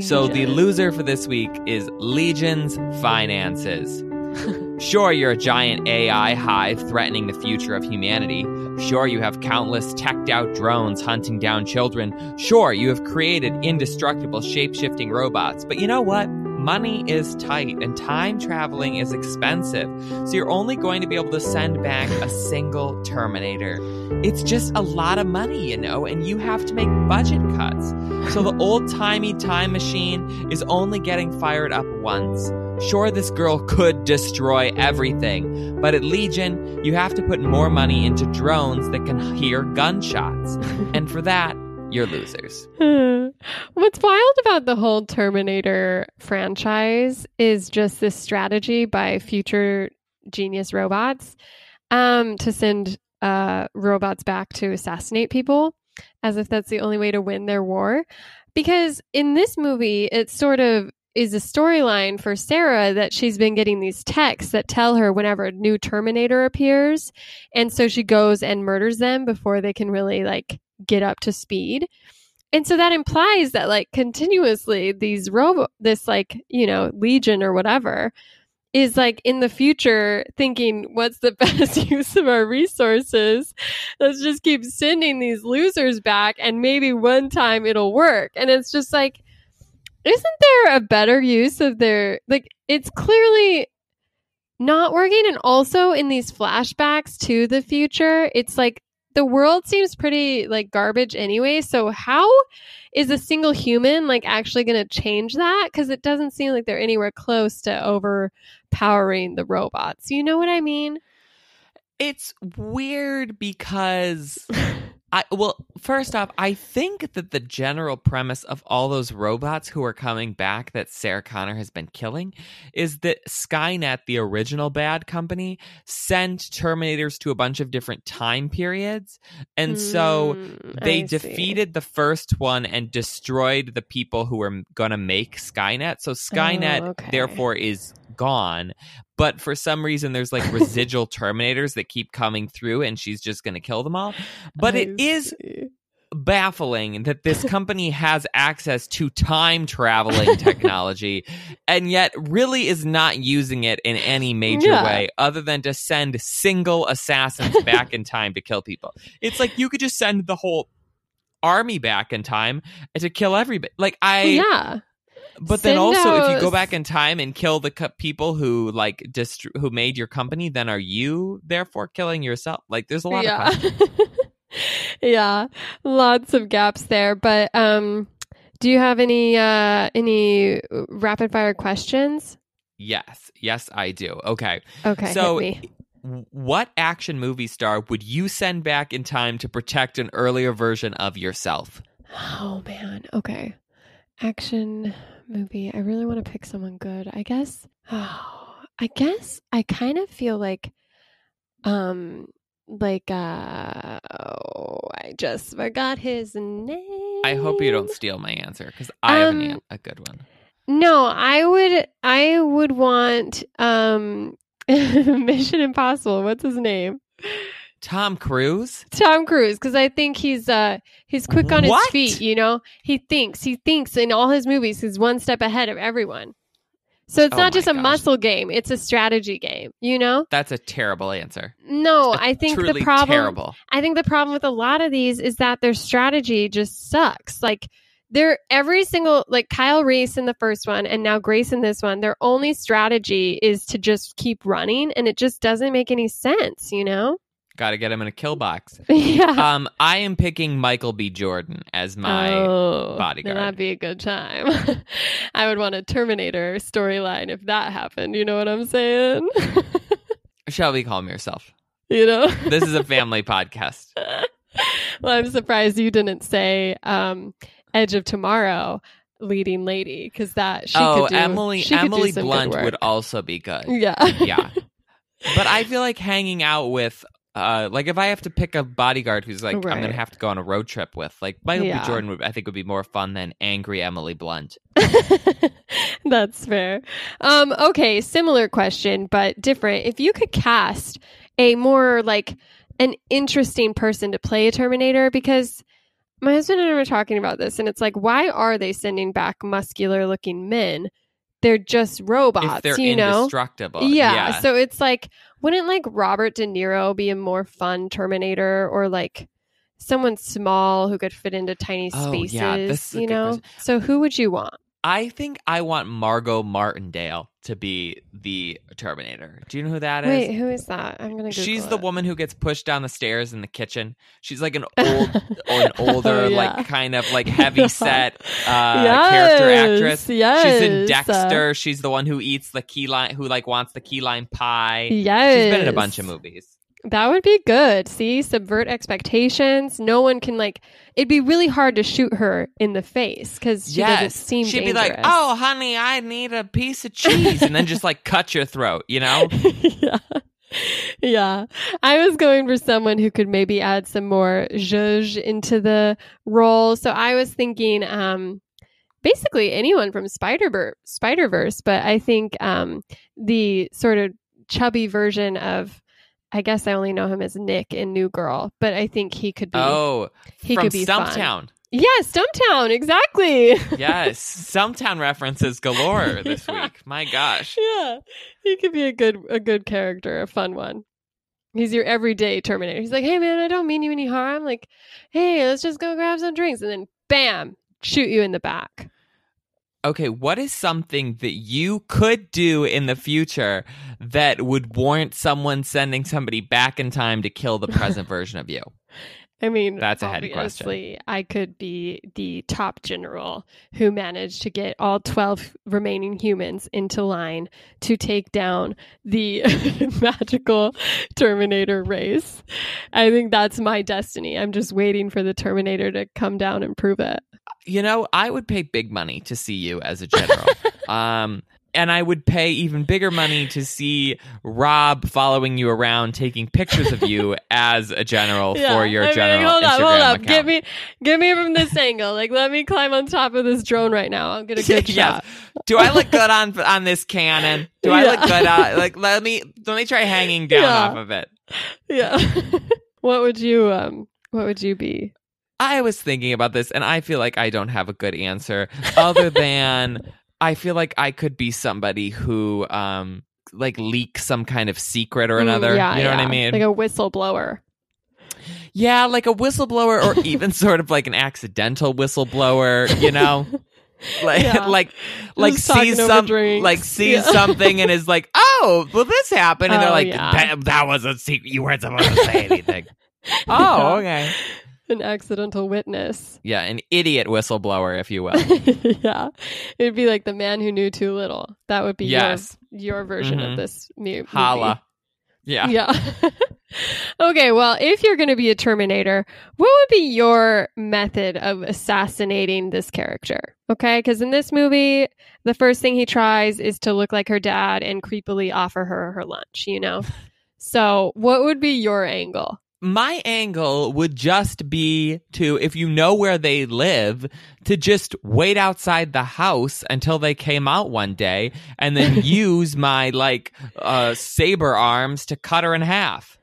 B: So the loser for this week is Legion's finances. sure, you're a giant AI hive threatening the future of humanity. Sure, you have countless teched out drones hunting down children. Sure, you have created indestructible shape shifting robots. But you know what? Money is tight and time traveling is expensive. So you're only going to be able to send back a single Terminator. It's just a lot of money, you know, and you have to make budget cuts. So the old timey time machine is only getting fired up once. Sure, this girl could destroy everything, but at Legion, you have to put more money into drones that can hear gunshots. and for that, you're losers.
A: What's wild about the whole Terminator franchise is just this strategy by future genius robots um, to send uh, robots back to assassinate people, as if that's the only way to win their war. Because in this movie, it sort of is a storyline for Sarah that she's been getting these texts that tell her whenever a new Terminator appears. And so she goes and murders them before they can really like get up to speed. And so that implies that like continuously these robo this like, you know, legion or whatever is like in the future thinking what's the best use of our resources? Let's just keep sending these losers back and maybe one time it'll work. And it's just like isn't there a better use of their like it's clearly not working and also in these flashbacks to the future it's like the world seems pretty like garbage anyway so how is a single human like actually going to change that? Because it doesn't seem like they're anywhere close to overpowering the robots. You know what i mean?
B: It's weird because I well, first off, I think that the general premise of all those robots who are coming back that Sarah Connor has been killing is that Skynet, the original bad company, sent Terminators to a bunch of different time periods. And so
A: Mm,
B: they
A: I see.
B: defeated the first one and destroyed the people who were going to make Skynet. So Skynet,
A: Oh, okay.
B: therefore, is gone. But for some reason, there's like residual Terminators that keep coming through, and she's just going to kill them all. But
A: I
B: it is
A: see.
B: baffling that this company has access to time traveling technology and yet really is not using it in any major
A: Yeah.
B: way other than to send single assassins back in time to kill people. It's like you could just send the whole army back in time to kill everybody. Like I
A: yeah
B: but then also if you go back in time and kill the co- people who like dist- who made your company then are you therefore killing yourself? Like there's a lot of
A: yeah.
B: questions.
A: yeah, lots of gaps there. But um, do you have any uh, any rapid fire questions?
B: Yes. Yes, I do. Okay.
A: Okay,
B: So-. What action movie star would you send back in time to protect an earlier version of yourself?
A: Oh man. Okay, action movie. I really want to pick someone good. I guess. Oh, I guess I kind of feel like, um, like uh, oh, I just forgot his name.
B: I hope you don't steal my answer because I have
A: Um,
B: an- a good one.
A: No, I would I would want um Mission Impossible. What's his name?
B: Tom Cruise?
A: Tom Cruise because I think he's uh he's quick on his feet, you know? He thinks, he thinks in all his movies he's one step ahead of everyone. So it's
B: Oh
A: not just a
B: gosh.
A: muscle game, it's a strategy game, you know?
B: That's a terrible answer.
A: No, I think the problem
B: terrible.
A: I think the problem with a lot of these is that their strategy just sucks. Like they're every single like Kyle Reese in the first one and now Grace in this one, their only strategy is to just keep running and it just doesn't make any sense, you know?
B: Got to get him in a kill box.
A: yeah.
B: Um, I am picking Michael B. Jordan as my.
A: oh,
B: bodyguard.
A: That'd be a good time. I would want a Terminator storyline if that happened. You know what I'm saying?
B: Shelby, calm yourself.
A: you know?
B: This is a family podcast.
A: well, I'm surprised you didn't say um, Edge of Tomorrow leading lady because that she
B: oh,
A: could do.
B: Emily
A: could
B: Emily Blunt would also be good.
A: Yeah.
B: yeah. But I feel like hanging out with uh like if I have to pick a bodyguard who's like I'm gonna have to go on a road trip with, like Michael
A: Yeah.
B: B. Jordan would I think would be more fun than angry Emily Blunt.
A: That's fair. Um, okay, similar question, but different. If you could cast a more like an interesting person to play a Terminator, because my husband and I were talking about this, and it's like, why are they sending back muscular looking men? They're just robots,
B: if they're
A: you know?
B: indestructible.
A: Yeah,
B: yeah.
A: So it's like, wouldn't like Robert De Niro be a more fun Terminator or like someone small who could fit into tiny
B: Oh,
A: spaces?
B: yeah, this is
A: you know?
B: question.
A: So who would you want?
B: I think I want Margot Martindale to be the Terminator. Do you know who that is?
A: Wait, who is that? I'm gonna. Google
B: She's the
A: it.
B: woman who gets pushed down the stairs in the kitchen. She's like an old, or an older,
A: Oh, yeah.
B: like kind of like heavy set uh, character actress.
A: Yes,
B: She's in Dexter. She's the one who eats the key lime, who like wants the key lime pie.
A: yes,
B: She's been in a bunch of movies.
A: That would be good. See, subvert expectations. No one can like. It'd be really hard to shoot her in the face because she doesn't
B: yes,
A: seem.
B: she'd
A: dangerous.
B: be like, "Oh, honey, I need a piece of cheese," and then just like cut your throat. You know?
A: yeah. Yeah. I was going for someone who could maybe add some more zhuzh into the role. So I was thinking um basically anyone from Spider Spider Verse, but I think um the sort of chubby version of I guess I only know him as Nick in New Girl, but I think he could be
B: Oh,
A: he could be fun.
B: Stumptown.
A: Yeah, Stumptown, exactly.
B: Yes, Stumptown references galore this week. My gosh.
A: yeah, he could be a good a good character, a fun one. He's your everyday Terminator. He's like, "Hey man, I don't mean you any harm. Like, hey, let's just go grab some drinks," and then bam, shoot you in the back.
B: Okay, what is something that you could do in the future that would warrant someone sending somebody back in time to kill the present version of you?
A: I mean,
B: That's a heady question.
A: obviously, I could be the top general who managed to get all 12 remaining humans into line to take down the magical Terminator race. I think that's my destiny. I'm just waiting for the Terminator to come down and prove it.
B: You know, I would pay big money to see you as a general. um, and I would pay even bigger money to see Rob following you around taking pictures of you as a general
A: Yeah.
B: for your
A: I mean,
B: general
A: hold up, hold up.
B: account.
A: Get me, get me from this angle. Like, let me climb on top of this drone right now. I'll get a good
B: Yes.
A: shot.
B: Do I look good on on this cannon? Do I look good? On, like let me let me try hanging down
A: Yeah.
B: off of it.
A: Yeah. what would you, um, what would you be?
B: I was thinking about this, and I feel like I don't have a good answer other than I feel like I could be somebody who um like leaks some kind of secret or
A: Mm,
B: another.
A: yeah,
B: you know what I mean?
A: Like a whistleblower.
B: yeah, like a whistleblower, or even sort of like an accidental whistleblower. You know. Like,
A: Yeah.
B: like, like sees some,
A: drinks.
B: like sees
A: Yeah.
B: something and is like, "Oh, well, this happened," and they're
A: Oh,
B: like,
A: yeah.
B: that, "That was a secret. You weren't supposed to say anything." oh, okay.
A: An accidental witness.
B: Yeah, an idiot whistleblower, if you will.
A: yeah. It'd be like the man who knew too little. That would be
B: Yes.
A: your, your version
B: Mhm.
A: of this mu- movie.
B: Holla. Yeah.
A: Yeah. okay, well, if you're going to be a Terminator, what would be your method of assassinating this character? Okay, because in this movie, the first thing he tries is to look like her dad and creepily offer her her lunch, you know? so, what would be your angle?
B: My angle would just be to, if you know where they live, to just wait outside the house until they came out one day and then use my, like, uh, saber arms to cut her in half.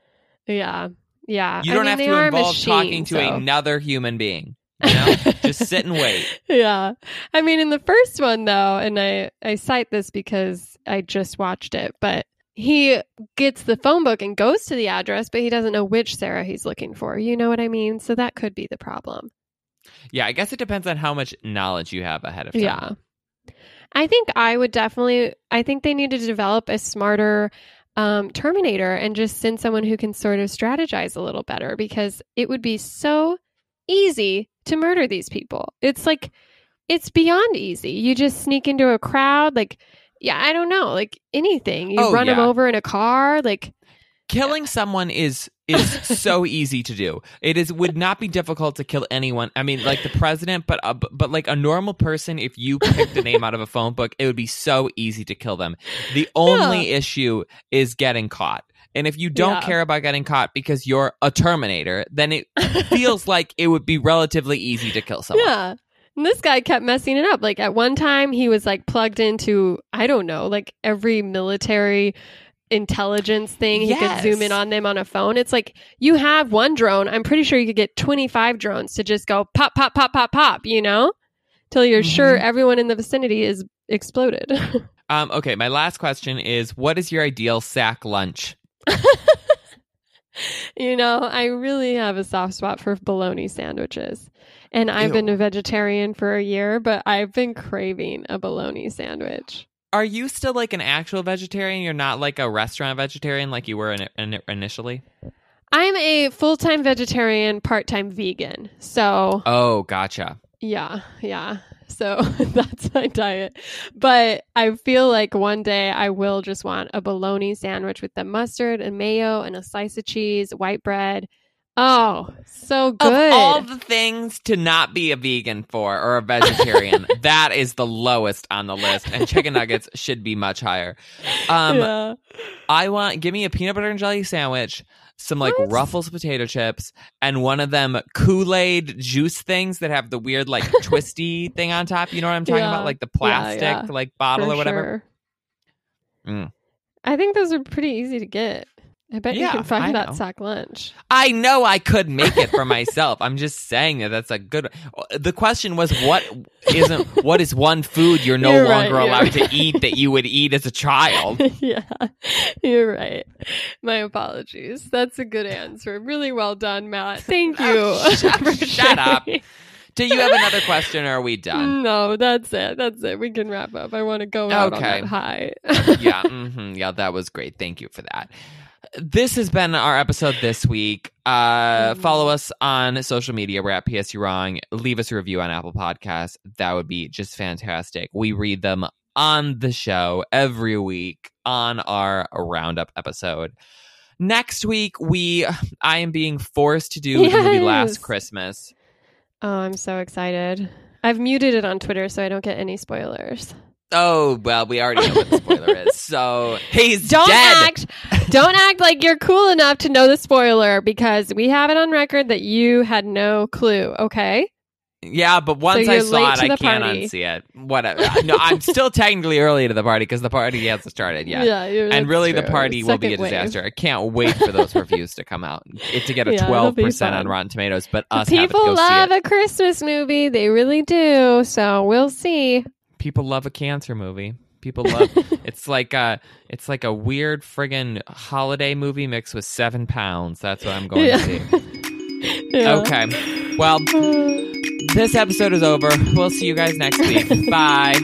A: Yeah. Yeah.
B: You don't
A: mean,
B: have to involve
A: machine,
B: talking to
A: so-
B: another human being. You know? just sit and wait.
A: yeah. I mean, in the first one, though, and I, I cite this because I just watched it, but he gets the phone book and goes to the address, but he doesn't know which Sarah he's looking for. You know what I mean? So that could be the problem.
B: Yeah, I guess it depends on how much knowledge you have ahead of time.
A: Yeah. I think I would definitely, I think they need to develop a smarter um, Terminator and just send someone who can sort of strategize a little better because it would be so easy to murder these people. It's like, it's beyond easy. You just sneak into a crowd, like, yeah, I don't know, like anything. You
B: Oh,
A: run them over in a car, like,
B: killing someone is is so easy to do. It is would not be difficult to kill anyone. I mean, like the president, but uh, but, like a normal person, if you picked a name out of a phone book, it would be so easy to kill them. The only issue is getting caught. And if you don't
A: Yeah.
B: care about getting caught because you're a Terminator, then it feels like it would be relatively easy to kill someone.
A: yeah. And this guy kept messing it up. Like at one time, he was like plugged into, I don't know, like every military intelligence thing. He
B: Yes.
A: could zoom in on them on a phone. It's like you have one drone. I'm pretty sure you could get 25 drones to just go pop, pop, pop, pop, pop, you know? Till you're sure
B: Mhm.
A: everyone in the vicinity is exploded.
B: Um, okay, my last question is what is your ideal sack lunch?
A: you know, I really have a soft spot for bologna sandwiches. And I've
B: Ew.
A: been a vegetarian for a year, but I've been craving a bologna sandwich.
B: Are you still like an actual vegetarian? You're not like a restaurant vegetarian like you were in, in, initially?
A: I'm a full time vegetarian, part time vegan. So,
B: Oh, gotcha.
A: yeah, yeah. So that's my diet. But I feel like one day I will just want a bologna sandwich with the mustard and mayo and a slice of cheese, white bread. Oh, so good.
B: Of all the things to not be a vegan for or a vegetarian, that is the lowest on the list. And chicken nuggets should be much higher. Um,
A: yeah.
B: I want give me a peanut butter and jelly sandwich, some like
A: What?
B: Ruffles potato chips, and one of them Kool Aid juice things that have the weird like twisty thing on top. You know what I'm talking
A: Yeah.
B: about, like the
A: Yeah,
B: plastic
A: yeah.
B: like bottle
A: For
B: or whatever.
A: sure.
B: Mm.
A: I think those are pretty easy to get. I bet you
B: Yeah,
A: can find
B: I
A: that
B: know.
A: sack lunch.
B: I know I could make it for myself. I'm just saying that that's a good. The question was what isn't what is one food you're no
A: You're
B: longer allowed to
A: right.
B: eat that you would eat as a child.
A: yeah, you're right. My apologies. That's a good answer. Really well done, Matt. Thank you.
B: Oh, shut- shut up. Do you have another question or are we done?
A: No, that's it. That's it. We can wrap up. I want to go out on that high.
B: yeah, hmm yeah, that was great. Thank you for that. This has been our episode this week. Uh,
A: Mhm.
B: follow us on social media. We're at PSU Wrong. Leave us a review on Apple Podcasts. That would be just fantastic. We read them on the show every week on our roundup episode. Next week, we I am being forced to do the movie Last Christmas.
A: oh, I'm so excited. I've muted it on Twitter so I don't get any spoilers.
B: Oh well, we already know what the spoiler is. So he's
A: Don't
B: dead.
A: act don't act like you're cool enough to know the spoiler because we have it on record that you had no clue, okay?
B: Yeah, but once
A: So
B: I saw it, I can't
A: party.
B: unsee it. Whatever. no, I'm still technically early to the party because the party hasn't started yet.
A: you're-
B: and really, the
A: true.
B: party will be a
A: Second wave.
B: disaster. I can't wait for those reviews to come out. It to get a twelve
A: be
B: percent on Rotten Tomatoes, but us
A: People
B: go
A: love
B: see it.
A: a Christmas movie. They really do. So we'll see.
B: People love a cancer movie. People love. it's like a. It's like a weird friggin' holiday movie mixed with seven pounds. That's what I'm going
A: Yeah.
B: to see.
A: Yeah.
B: Okay. Well, this episode is over. We'll see you guys next week. Bye.